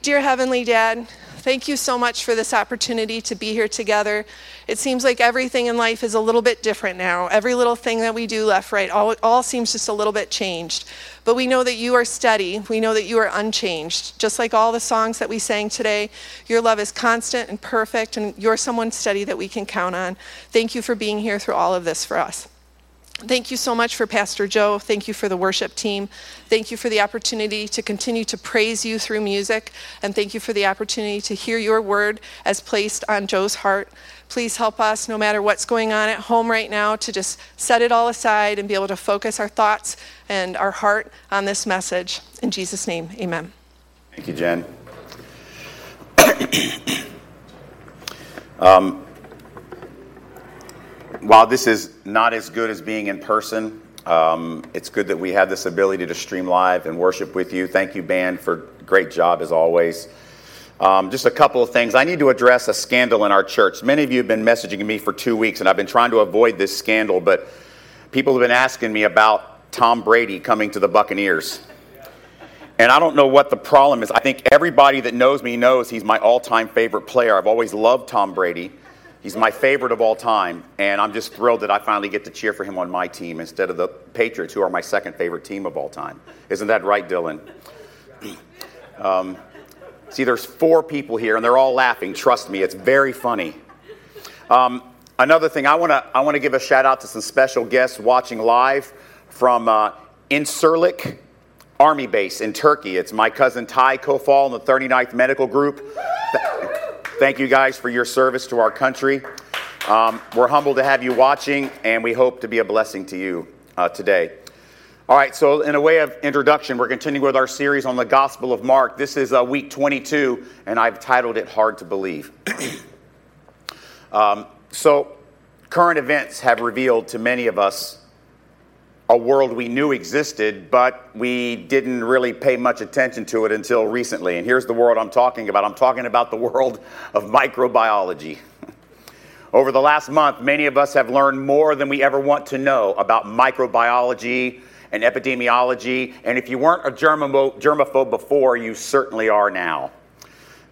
Dear Heavenly Dad, thank you so much for this opportunity to be here together. It seems like everything in life is a little bit different now. Every little thing that we do, left, right, all, all seems just a little bit changed. But we know that you are steady. We know that you are unchanged. Just like all the songs that we sang today, your love is constant and perfect, and you're someone steady that we can count on. Thank you for being here through all of this for us. Thank you so much for Pastor Joe. Thank you for the worship team. Thank you for the opportunity to continue to praise you through music. And thank you for the opportunity to hear your word as placed on Joe's heart. Please help us, no matter what's going on at home right now, to just set it all aside and be able to focus our thoughts and our heart on this message. In Jesus' name, amen. Thank you, Jen. um, while this is not as good as being in person, um, it's good that we have this ability to stream live and worship with you. Thank you, band, for great job as always. Um, just a couple of things. I need to address a scandal in our church. Many of you have been messaging me for two weeks, and I've been trying to avoid this scandal, but people have been asking me about Tom Brady coming to the Buccaneers. And I don't know what the problem is. I think everybody that knows me knows he's my all time favorite player. I've always loved Tom Brady. He's my favorite of all time, and I'm just thrilled that I finally get to cheer for him on my team instead of the Patriots, who are my second favorite team of all time. Isn't that right, Dylan? Um, see, there's four people here, and they're all laughing. Trust me, it's very funny. Um, another thing, I want to I want to give a shout out to some special guests watching live from uh, Incirlik Army Base in Turkey. It's my cousin Ty Kofal in the 39th Medical Group. Thank you guys for your service to our country. Um, we're humbled to have you watching, and we hope to be a blessing to you uh, today. All right, so in a way of introduction, we're continuing with our series on the Gospel of Mark. This is uh, week 22, and I've titled it Hard to Believe. um, so, current events have revealed to many of us a world we knew existed, but we didn't really pay much attention to it until recently. And here's the world I'm talking about I'm talking about the world of microbiology. Over the last month, many of us have learned more than we ever want to know about microbiology and epidemiology. And if you weren't a germaphobe before, you certainly are now.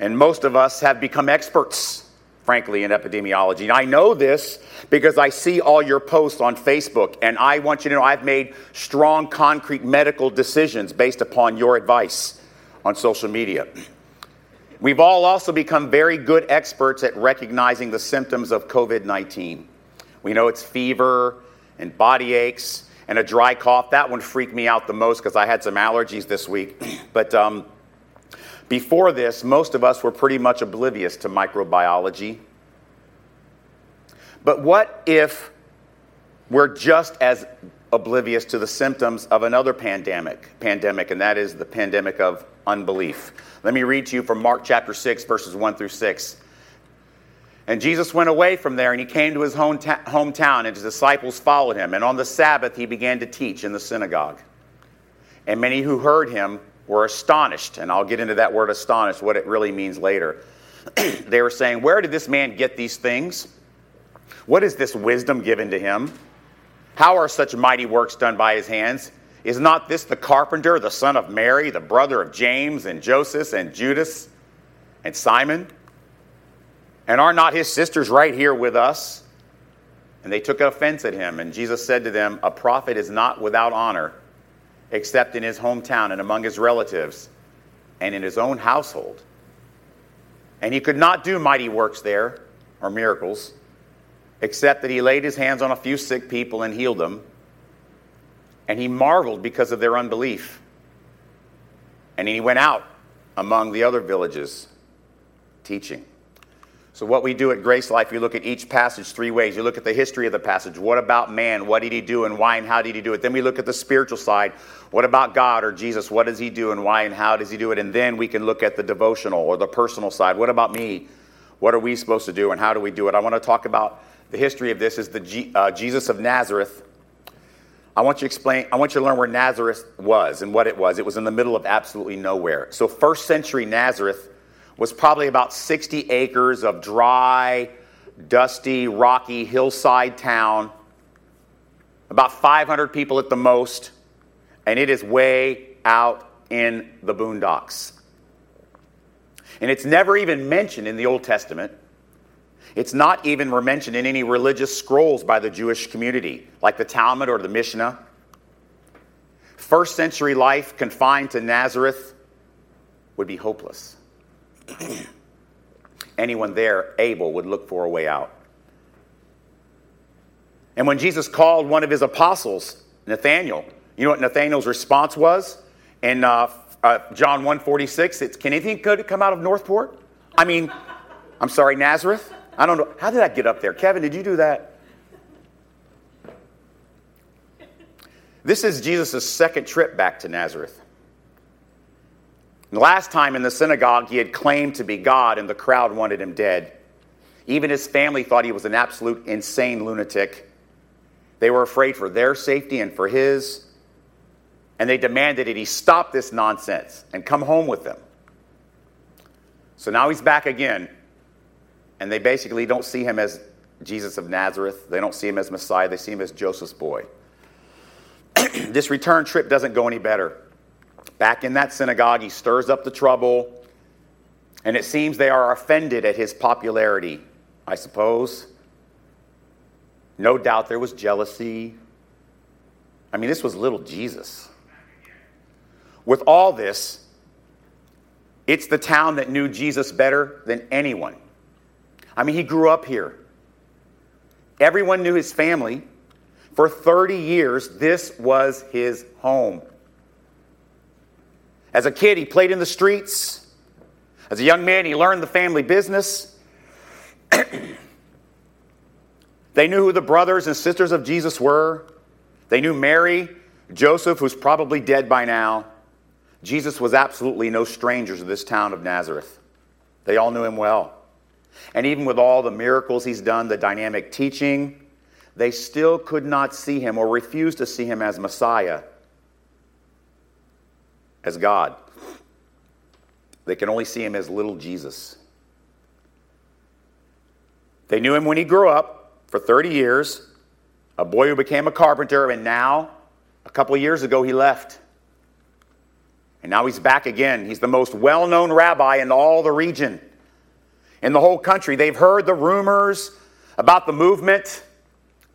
And most of us have become experts frankly, in epidemiology. And I know this because I see all your posts on Facebook, and I want you to know I've made strong, concrete medical decisions based upon your advice on social media. We've all also become very good experts at recognizing the symptoms of COVID 19. We know it's fever and body aches and a dry cough. That one freaked me out the most because I had some allergies this week. but um, before this, most of us were pretty much oblivious to microbiology. But what if we're just as oblivious to the symptoms of another pandemic, pandemic, and that is the pandemic of unbelief. Let me read to you from Mark chapter 6, verses 1 through 6. And Jesus went away from there and he came to his hometown, and his disciples followed him. And on the Sabbath, he began to teach in the synagogue. And many who heard him were astonished, and I'll get into that word astonished, what it really means later. they were saying, Where did this man get these things? What is this wisdom given to him? How are such mighty works done by his hands? Is not this the carpenter, the son of Mary, the brother of James and Joseph and Judas and Simon? And are not his sisters right here with us? And they took offense at him. And Jesus said to them, A prophet is not without honor except in his hometown and among his relatives and in his own household. And he could not do mighty works there or miracles, except that he laid his hands on a few sick people and healed them. And he marveled because of their unbelief. And he went out among the other villages teaching. So, what we do at Grace Life, you look at each passage three ways. You look at the history of the passage. What about man? What did he do and why and how did he do it? Then we look at the spiritual side. What about God or Jesus? What does he do and why and how does he do it? And then we can look at the devotional or the personal side. What about me? What are we supposed to do and how do we do it? I want to talk about the history of this is the G, uh, Jesus of Nazareth. I want you to explain, I want you to learn where Nazareth was and what it was. It was in the middle of absolutely nowhere. So, first century Nazareth was probably about 60 acres of dry, dusty, rocky hillside town, about 500 people at the most, and it is way out in the boondocks. And it's never even mentioned in the Old Testament. It's not even mentioned in any religious scrolls by the Jewish community, like the Talmud or the Mishnah. First century life confined to Nazareth would be hopeless. Anyone there able would look for a way out. And when Jesus called one of his apostles, Nathanael, you know what Nathanael's response was? In uh, uh, John 1.46, it's, can anything good come out of Northport? I mean, I'm sorry, Nazareth? I don't know. How did that get up there? Kevin, did you do that? This is Jesus' second trip back to Nazareth. Last time in the synagogue, he had claimed to be God, and the crowd wanted him dead. Even his family thought he was an absolute insane lunatic. They were afraid for their safety and for his, and they demanded that he stop this nonsense and come home with them. So now he's back again, and they basically don't see him as Jesus of Nazareth. They don't see him as Messiah. They see him as Joseph's boy. this return trip doesn't go any better. Back in that synagogue, he stirs up the trouble, and it seems they are offended at his popularity, I suppose. No doubt there was jealousy. I mean, this was little Jesus. With all this, it's the town that knew Jesus better than anyone. I mean, he grew up here. Everyone knew his family. For 30 years, this was his home. As a kid, he played in the streets. As a young man, he learned the family business. they knew who the brothers and sisters of Jesus were. They knew Mary, Joseph, who's probably dead by now. Jesus was absolutely no stranger to this town of Nazareth. They all knew him well. And even with all the miracles he's done, the dynamic teaching, they still could not see him or refuse to see him as Messiah, as God. They can only see him as little Jesus. They knew him when he grew up for 30 years, a boy who became a carpenter, and now, a couple of years ago, he left. And now he's back again. He's the most well known rabbi in all the region in the whole country. They've heard the rumors about the movement,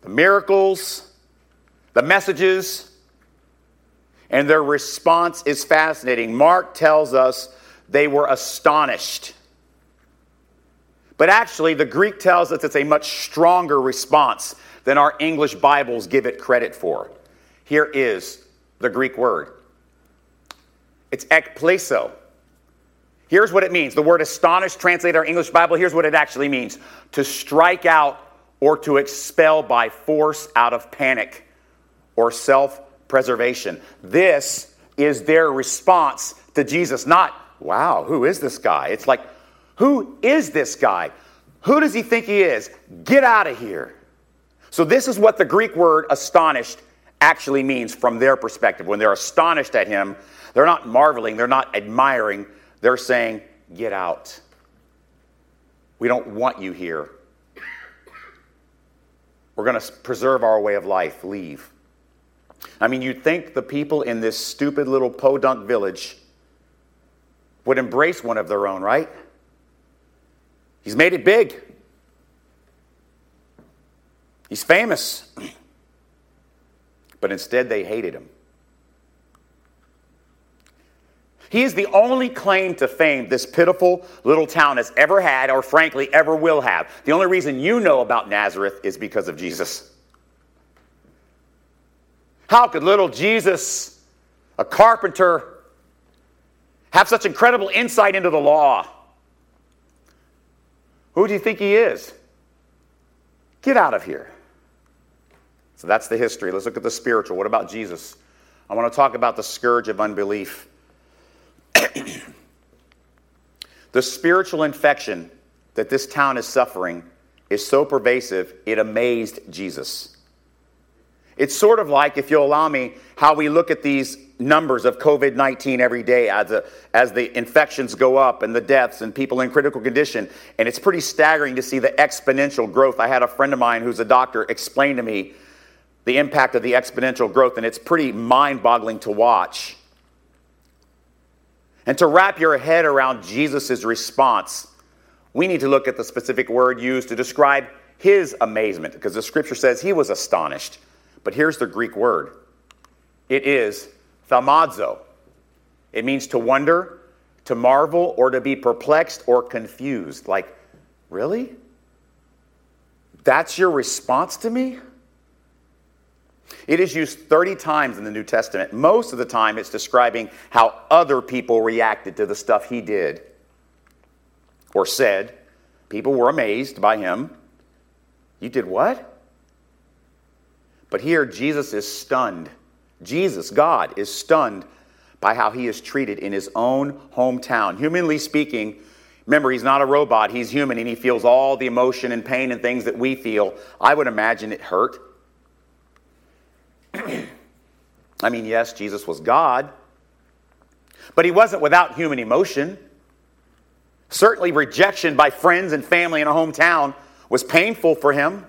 the miracles, the messages, and their response is fascinating. Mark tells us they were astonished. But actually, the Greek tells us it's a much stronger response than our English Bibles give it credit for. Here is the Greek word it's ekpleso. Here's what it means. The word astonished, translated our English Bible, here's what it actually means to strike out or to expel by force out of panic or self preservation. This is their response to Jesus. Not, wow, who is this guy? It's like, who is this guy? Who does he think he is? Get out of here. So, this is what the Greek word astonished actually means from their perspective. When they're astonished at him, they're not marveling, they're not admiring, they're saying, Get out. We don't want you here. We're going to preserve our way of life. Leave. I mean, you'd think the people in this stupid little podunk village would embrace one of their own, right? He's made it big. He's famous. But instead, they hated him. He is the only claim to fame this pitiful little town has ever had, or frankly, ever will have. The only reason you know about Nazareth is because of Jesus. How could little Jesus, a carpenter, have such incredible insight into the law? Who do you think he is? Get out of here. So that's the history. Let's look at the spiritual. What about Jesus? I want to talk about the scourge of unbelief. the spiritual infection that this town is suffering is so pervasive, it amazed Jesus. It's sort of like, if you'll allow me, how we look at these numbers of COVID 19 every day as the, as the infections go up and the deaths and people in critical condition. And it's pretty staggering to see the exponential growth. I had a friend of mine who's a doctor explain to me the impact of the exponential growth, and it's pretty mind boggling to watch. And to wrap your head around Jesus' response, we need to look at the specific word used to describe his amazement, because the scripture says he was astonished. But here's the Greek word it is thaumazo. It means to wonder, to marvel, or to be perplexed or confused. Like, really? That's your response to me? It is used 30 times in the New Testament. Most of the time, it's describing how other people reacted to the stuff he did or said. People were amazed by him. You did what? But here, Jesus is stunned. Jesus, God, is stunned by how he is treated in his own hometown. Humanly speaking, remember, he's not a robot, he's human, and he feels all the emotion and pain and things that we feel. I would imagine it hurt. I mean, yes, Jesus was God, but he wasn't without human emotion. Certainly, rejection by friends and family in a hometown was painful for him.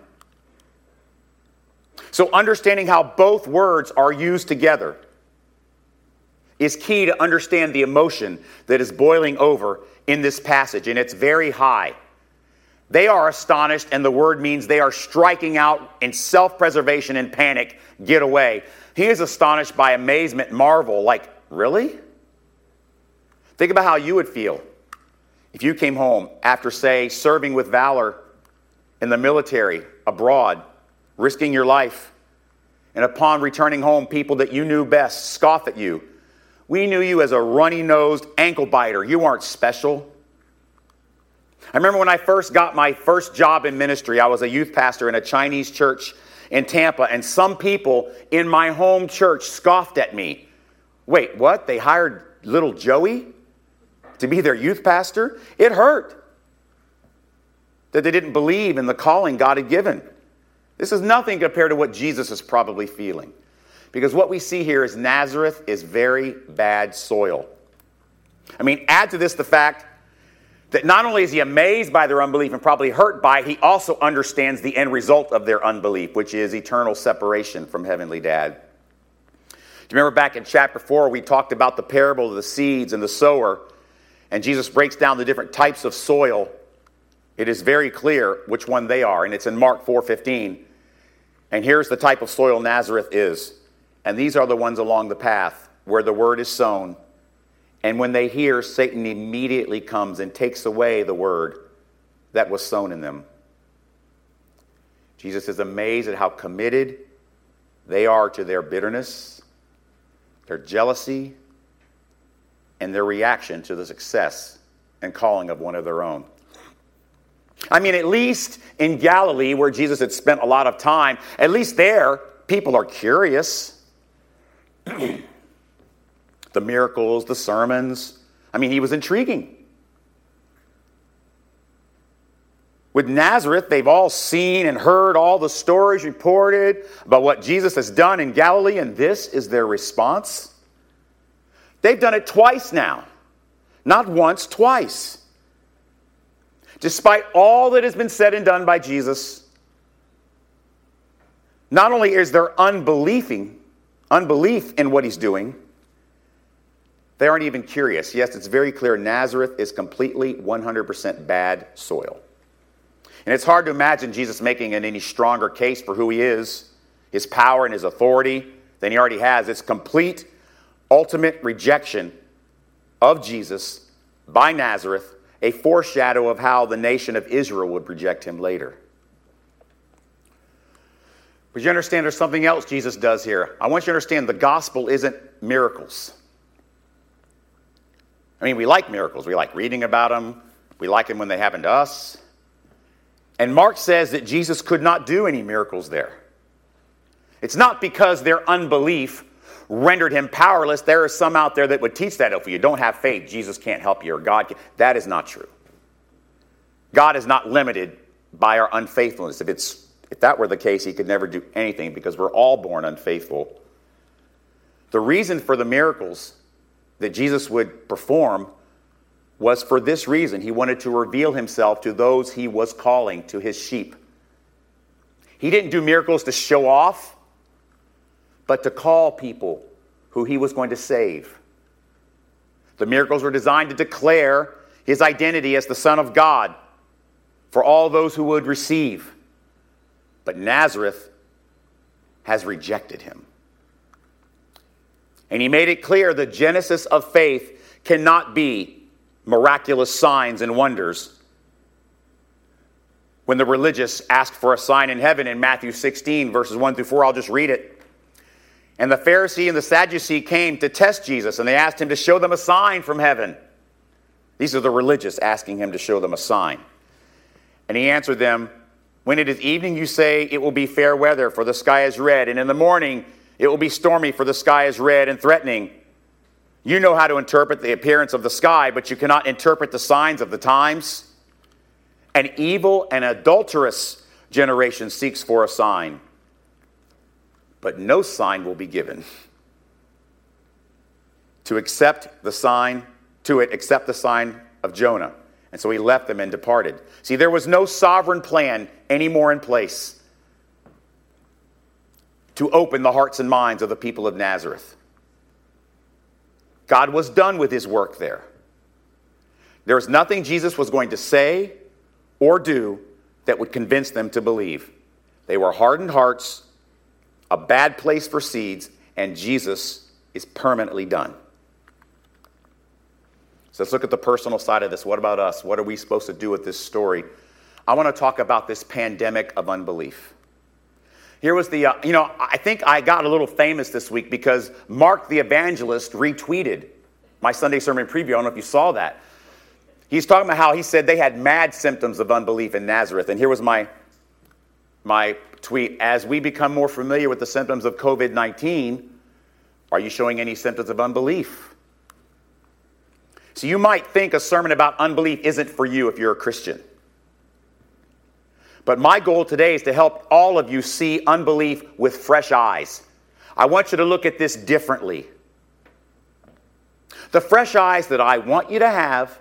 So, understanding how both words are used together is key to understand the emotion that is boiling over in this passage, and it's very high. They are astonished, and the word means they are striking out in self preservation and panic, get away. He is astonished by amazement, marvel, like, really? Think about how you would feel if you came home after, say, serving with valor in the military, abroad, risking your life, and upon returning home, people that you knew best scoff at you. We knew you as a runny nosed ankle biter. You aren't special. I remember when I first got my first job in ministry, I was a youth pastor in a Chinese church in Tampa, and some people in my home church scoffed at me. Wait, what? They hired little Joey to be their youth pastor? It hurt that they didn't believe in the calling God had given. This is nothing compared to what Jesus is probably feeling. Because what we see here is Nazareth is very bad soil. I mean, add to this the fact that not only is he amazed by their unbelief and probably hurt by it, he also understands the end result of their unbelief, which is eternal separation from Heavenly Dad. Do you remember back in chapter 4, we talked about the parable of the seeds and the sower, and Jesus breaks down the different types of soil. It is very clear which one they are, and it's in Mark 4:15. And here's the type of soil Nazareth is. And these are the ones along the path where the word is sown and when they hear, Satan immediately comes and takes away the word that was sown in them. Jesus is amazed at how committed they are to their bitterness, their jealousy, and their reaction to the success and calling of one of their own. I mean, at least in Galilee, where Jesus had spent a lot of time, at least there, people are curious. the miracles, the sermons. I mean, he was intriguing. With Nazareth, they've all seen and heard all the stories reported about what Jesus has done in Galilee, and this is their response. They've done it twice now. Not once, twice. Despite all that has been said and done by Jesus, not only is there unbelieving, unbelief in what he's doing, they aren't even curious. Yes, it's very clear Nazareth is completely 100% bad soil. And it's hard to imagine Jesus making an any stronger case for who he is, his power, and his authority than he already has. It's complete, ultimate rejection of Jesus by Nazareth, a foreshadow of how the nation of Israel would reject him later. But you understand there's something else Jesus does here. I want you to understand the gospel isn't miracles. I mean, we like miracles. We like reading about them. We like them when they happen to us. And Mark says that Jesus could not do any miracles there. It's not because their unbelief rendered him powerless. There are some out there that would teach that if you don't have faith, Jesus can't help you or God can. That is not true. God is not limited by our unfaithfulness. If, it's, if that were the case, he could never do anything because we're all born unfaithful. The reason for the miracles that Jesus would perform was for this reason. He wanted to reveal himself to those he was calling, to his sheep. He didn't do miracles to show off, but to call people who he was going to save. The miracles were designed to declare his identity as the Son of God for all those who would receive. But Nazareth has rejected him. And he made it clear the genesis of faith cannot be miraculous signs and wonders. When the religious asked for a sign in heaven in Matthew 16, verses 1 through 4, I'll just read it. And the Pharisee and the Sadducee came to test Jesus, and they asked him to show them a sign from heaven. These are the religious asking him to show them a sign. And he answered them, When it is evening, you say, It will be fair weather, for the sky is red. And in the morning, it will be stormy, for the sky is red and threatening. You know how to interpret the appearance of the sky, but you cannot interpret the signs of the times. An evil and adulterous generation seeks for a sign, but no sign will be given. To accept the sign, to it, accept the sign of Jonah. And so he left them and departed. See, there was no sovereign plan anymore in place to open the hearts and minds of the people of Nazareth. God was done with his work there. There was nothing Jesus was going to say or do that would convince them to believe. They were hardened hearts, a bad place for seeds, and Jesus is permanently done. So let's look at the personal side of this. What about us? What are we supposed to do with this story? I want to talk about this pandemic of unbelief. Here was the, uh, you know, I think I got a little famous this week because Mark the evangelist retweeted my Sunday sermon preview. I don't know if you saw that. He's talking about how he said they had mad symptoms of unbelief in Nazareth. And here was my, my tweet As we become more familiar with the symptoms of COVID 19, are you showing any symptoms of unbelief? So you might think a sermon about unbelief isn't for you if you're a Christian. But my goal today is to help all of you see unbelief with fresh eyes. I want you to look at this differently. The fresh eyes that I want you to have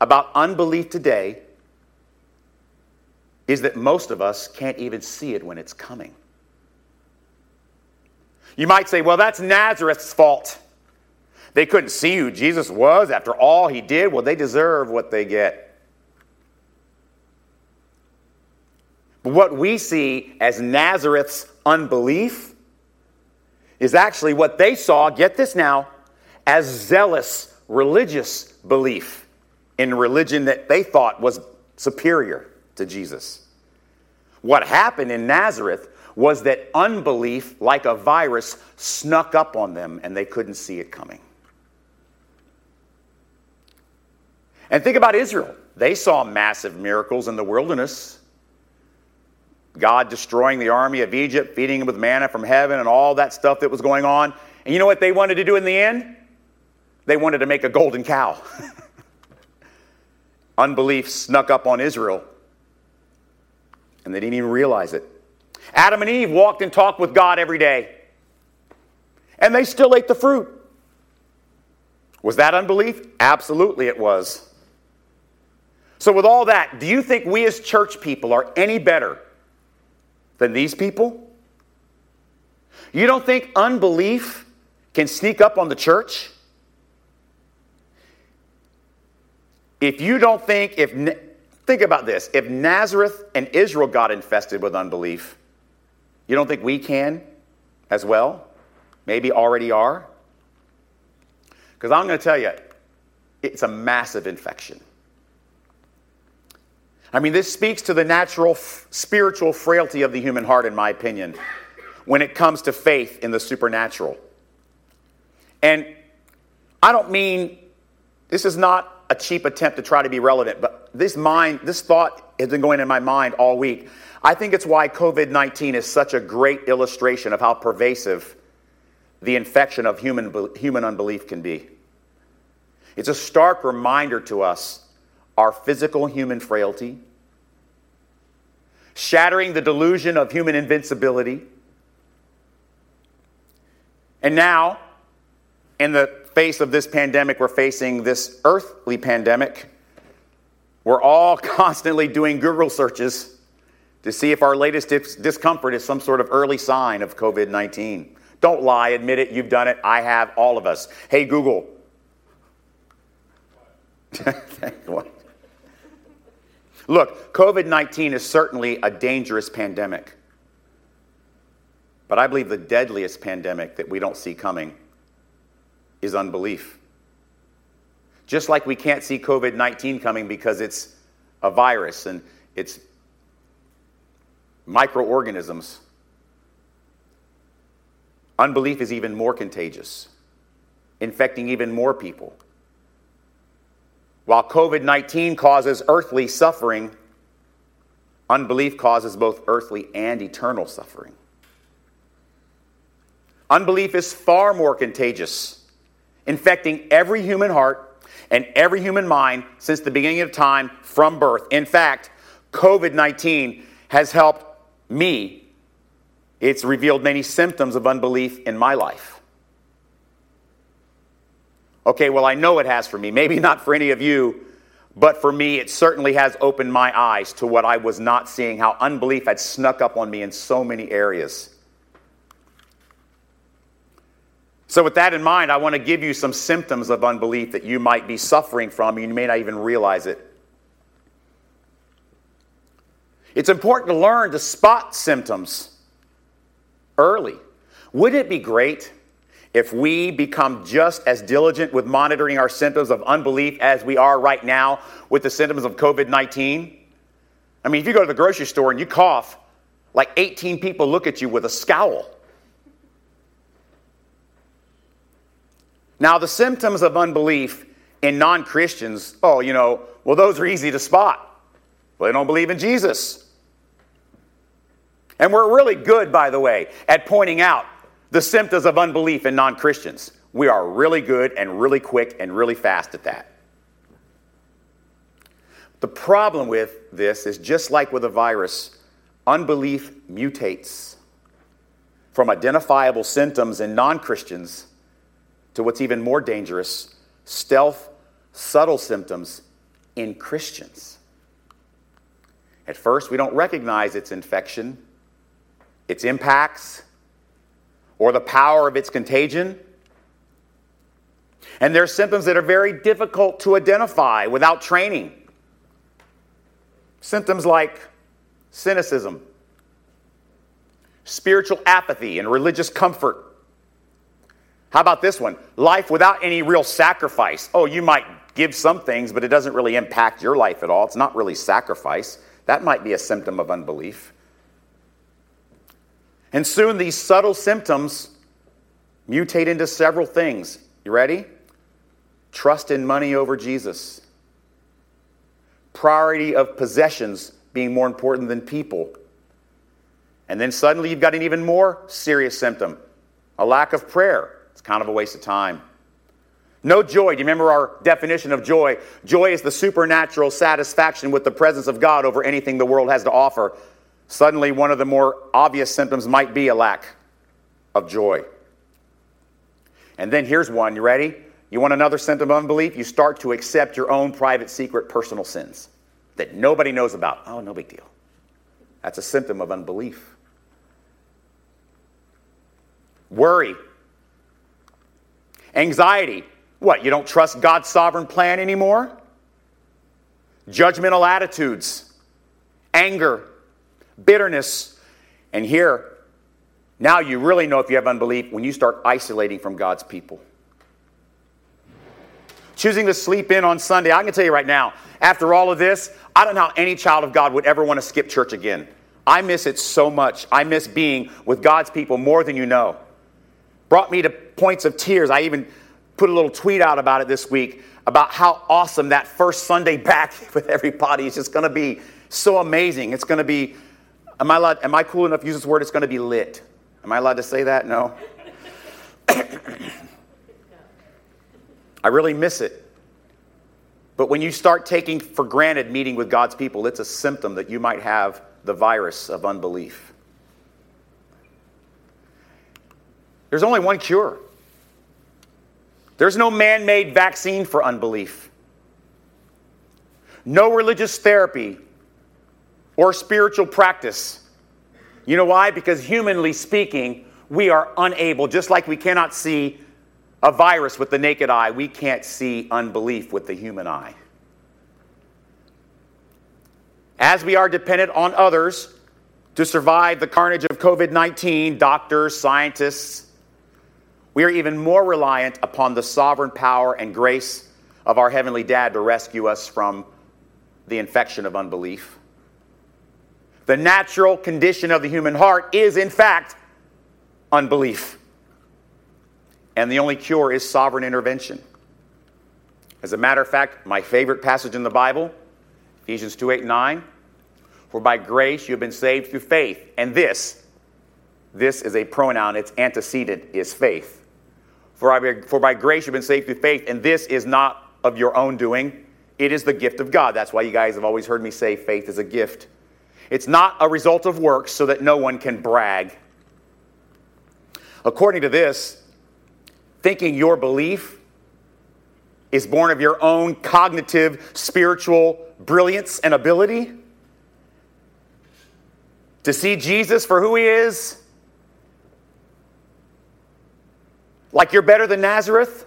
about unbelief today is that most of us can't even see it when it's coming. You might say, well, that's Nazareth's fault. They couldn't see who Jesus was after all he did. Well, they deserve what they get. But what we see as Nazareth's unbelief is actually what they saw, get this now, as zealous religious belief in religion that they thought was superior to Jesus. What happened in Nazareth was that unbelief, like a virus, snuck up on them and they couldn't see it coming. And think about Israel. They saw massive miracles in the wilderness. God destroying the army of Egypt, feeding them with manna from heaven, and all that stuff that was going on. And you know what they wanted to do in the end? They wanted to make a golden cow. Unbelief snuck up on Israel, and they didn't even realize it. Adam and Eve walked and talked with God every day, and they still ate the fruit. Was that unbelief? Absolutely, it was. So, with all that, do you think we as church people are any better than these people? You don't think unbelief can sneak up on the church? If you don't think, if think about this, if Nazareth and Israel got infested with unbelief, you don't think we can as well? Maybe already are? Because I'm going to tell you, it's a massive infection. I mean, this speaks to the natural f- spiritual frailty of the human heart, in my opinion, when it comes to faith in the supernatural. And I don't mean this is not a cheap attempt to try to be relevant, but this mind, this thought has been going in my mind all week. I think it's why COVID 19 is such a great illustration of how pervasive the infection of human, human unbelief can be. It's a stark reminder to us our physical human frailty, shattering the delusion of human invincibility. And now, in the face of this pandemic, we're facing this earthly pandemic. We're all constantly doing Google searches to see if our latest dis- discomfort is some sort of early sign of COVID 19. Don't lie, admit it, you've done it, I have, all of us. Hey, Google, Look, COVID 19 is certainly a dangerous pandemic. But I believe the deadliest pandemic that we don't see coming is unbelief. Just like we can't see COVID 19 coming because it's a virus and it's microorganisms. Unbelief is even more contagious, infecting even more people. While COVID 19 causes earthly suffering, unbelief causes both earthly and eternal suffering. Unbelief is far more contagious, infecting every human heart and every human mind since the beginning of time from birth. In fact, COVID 19 has helped me. It's revealed many symptoms of unbelief in my life. Okay, well, I know it has for me. Maybe not for any of you, but for me, it certainly has opened my eyes to what I was not seeing, how unbelief had snuck up on me in so many areas. So, with that in mind, I want to give you some symptoms of unbelief that you might be suffering from, you may not even realize it. It's important to learn to spot symptoms early. Wouldn't it be great if we become just as diligent with monitoring our symptoms of unbelief as we are right now with the symptoms of COVID 19? I mean, if you go to the grocery store and you cough, like 18 people look at you with a scowl. Now, the symptoms of unbelief in non Christians, oh, you know, well, those are easy to spot. Well, they don't believe in Jesus. And we're really good, by the way, at pointing out the symptoms of unbelief in non Christians. We are really good and really quick and really fast at that. The problem with this is just like with a virus, unbelief mutates from identifiable symptoms in non Christians to what's even more dangerous stealth, subtle symptoms in Christians. At first, we don't recognize its infection, its impacts, or the power of its contagion. And there are symptoms that are very difficult to identify without training. Symptoms like cynicism, spiritual apathy, and religious comfort how about this one? Life without any real sacrifice. Oh, you might give some things, but it doesn't really impact your life at all. It's not really sacrifice. That might be a symptom of unbelief. And soon these subtle symptoms mutate into several things. You ready? Trust in money over Jesus. Priority of possessions being more important than people. And then suddenly you've got an even more serious symptom a lack of prayer kind of a waste of time. No joy. Do you remember our definition of joy? Joy is the supernatural satisfaction with the presence of God over anything the world has to offer. Suddenly, one of the more obvious symptoms might be a lack of joy. And then here's one. You ready? You want another symptom of unbelief? You start to accept your own private, secret, personal sins that nobody knows about. Oh, no big deal. That's a symptom of unbelief. Worry Anxiety. What, you don't trust God's sovereign plan anymore? Judgmental attitudes, anger, bitterness. And here, now you really know if you have unbelief when you start isolating from God's people. Choosing to sleep in on Sunday, I can tell you right now, after all of this, I don't know how any child of God would ever want to skip church again. I miss it so much. I miss being with God's people more than you know brought me to points of tears. I even put a little tweet out about it this week about how awesome that first Sunday back with everybody is just going to be so amazing. It's going to be, am I, allowed, am I cool enough to use this word? It's going to be lit. Am I allowed to say that? No. I really miss it. But when you start taking for granted meeting with God's people, it's a symptom that you might have the virus of unbelief. There's only one cure. There's no man made vaccine for unbelief, no religious therapy or spiritual practice. You know why? Because humanly speaking, we are unable, just like we cannot see a virus with the naked eye, we can't see unbelief with the human eye. As we are dependent on others to survive the carnage of COVID 19, doctors, scientists, we are even more reliant upon the sovereign power and grace of our Heavenly Dad to rescue us from the infection of unbelief. The natural condition of the human heart is, in fact, unbelief. And the only cure is sovereign intervention. As a matter of fact, my favorite passage in the Bible, Ephesians 2 8 9. For by grace you have been saved through faith. And this, this is a pronoun, its antecedent is faith. For by, for by grace you've been saved through faith, and this is not of your own doing, it is the gift of God. That's why you guys have always heard me say faith is a gift. It's not a result of works so that no one can brag. According to this, thinking your belief is born of your own cognitive, spiritual brilliance and ability to see Jesus for who he is, like you're better than Nazareth.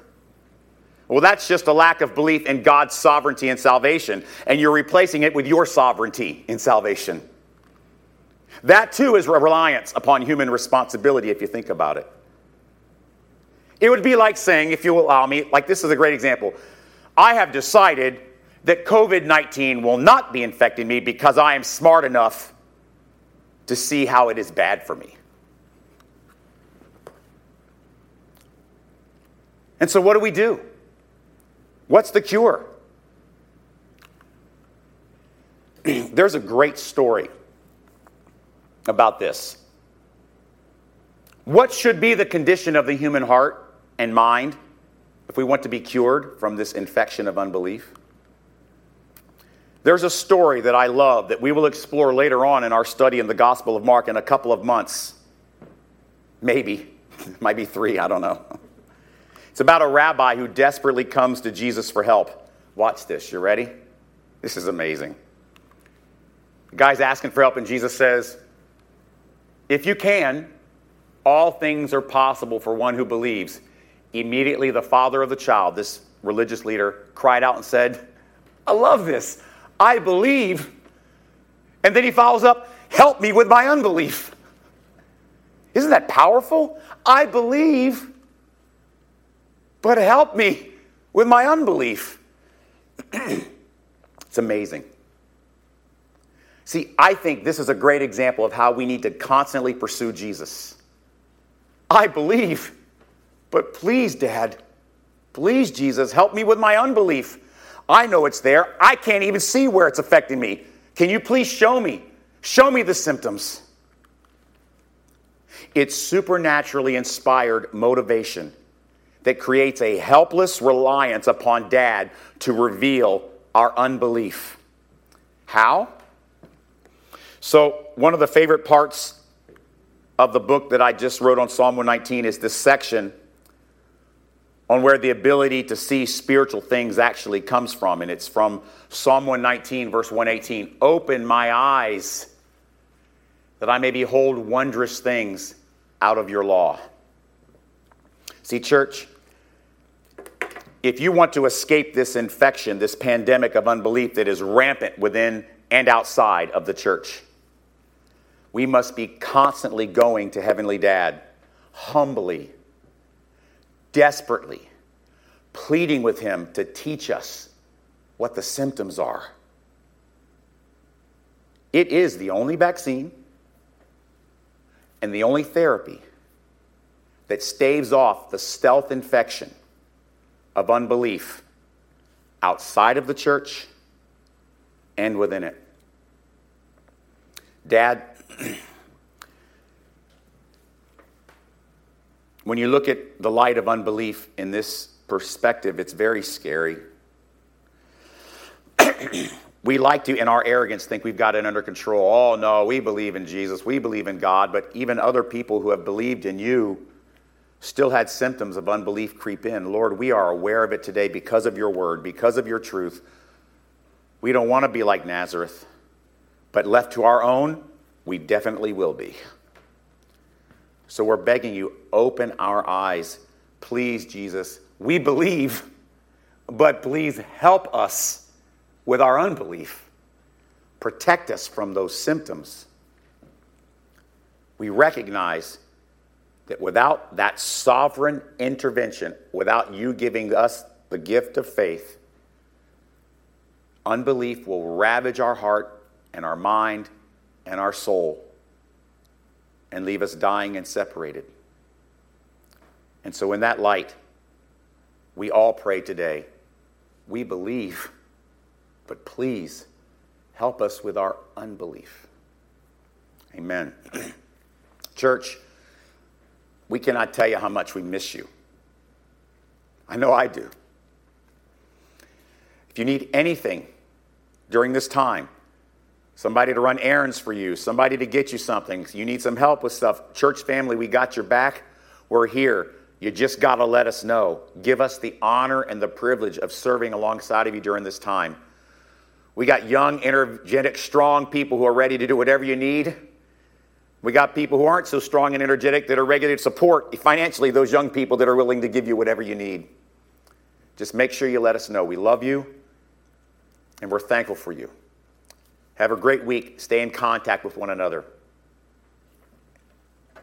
Well, that's just a lack of belief in God's sovereignty and salvation, and you're replacing it with your sovereignty in salvation. That too is reliance upon human responsibility if you think about it. It would be like saying, if you allow me, like this is a great example. I have decided that COVID 19 will not be infecting me because I am smart enough to see how it is bad for me. And so, what do we do? What's the cure? There's a great story about this. What should be the condition of the human heart? and mind if we want to be cured from this infection of unbelief? There's a story that I love that we will explore later on in our study in the Gospel of Mark in a couple of months. Maybe. Might be three, I don't know. It's about a rabbi who desperately comes to Jesus for help. Watch this. You ready? This is amazing. The guy's asking for help, and Jesus says, If you can, all things are possible for one who believes. Immediately, the father of the child, this religious leader, cried out and said, I love this. I believe. And then he follows up, Help me with my unbelief. Isn't that powerful? I believe, but help me with my unbelief. it's amazing. See, I think this is a great example of how we need to constantly pursue Jesus. I believe. But please, Dad, please, Jesus, help me with my unbelief. I know it's there. I can't even see where it's affecting me. Can you please show me? Show me the symptoms. It's supernaturally inspired motivation that creates a helpless reliance upon dad to reveal our unbelief. How? So, one of the favorite parts of the book that I just wrote on Psalm 119 is this section on where the ability to see spiritual things actually comes from. And it's from Psalm 119, verse 118 Open my eyes that I may behold wondrous things out of your law. See, church, if you want to escape this infection, this pandemic of unbelief that is rampant within and outside of the church, we must be constantly going to Heavenly Dad, humbly desperately pleading with Him to teach us what the symptoms are. It is the only vaccine and the only therapy that staves off the stealth infection of unbelief outside of the church and within it. Dad, When you look at the light of unbelief in this perspective, it's very scary. we like to, in our arrogance, think we've got it under control. Oh, no, we believe in Jesus, we believe in God, but even other people who have believed in you still had symptoms of unbelief creep in. Lord, we are aware of it today because of your word, because of your truth. We don't want to be like Nazareth, but left to our own, we definitely will be. So we're begging you, open our eyes. Please, Jesus. We believe, but please help us with our unbelief. protect us from those symptoms, we recognize that without that sovereign intervention, without you giving us the gift of faith, unbelief will ravage our heart and our mind and our soul and leave us dying and separated. And so, in that light, we all pray today. We believe, but please help us with our unbelief. Amen. Church, we cannot tell you how much we miss you. I know I do. If you need anything during this time, somebody to run errands for you, somebody to get you something, you need some help with stuff, church family, we got your back. We're here. You just got to let us know. Give us the honor and the privilege of serving alongside of you during this time. We got young, energetic, strong people who are ready to do whatever you need. We got people who aren't so strong and energetic that are ready to support financially those young people that are willing to give you whatever you need. Just make sure you let us know. We love you and we're thankful for you. Have a great week. Stay in contact with one another.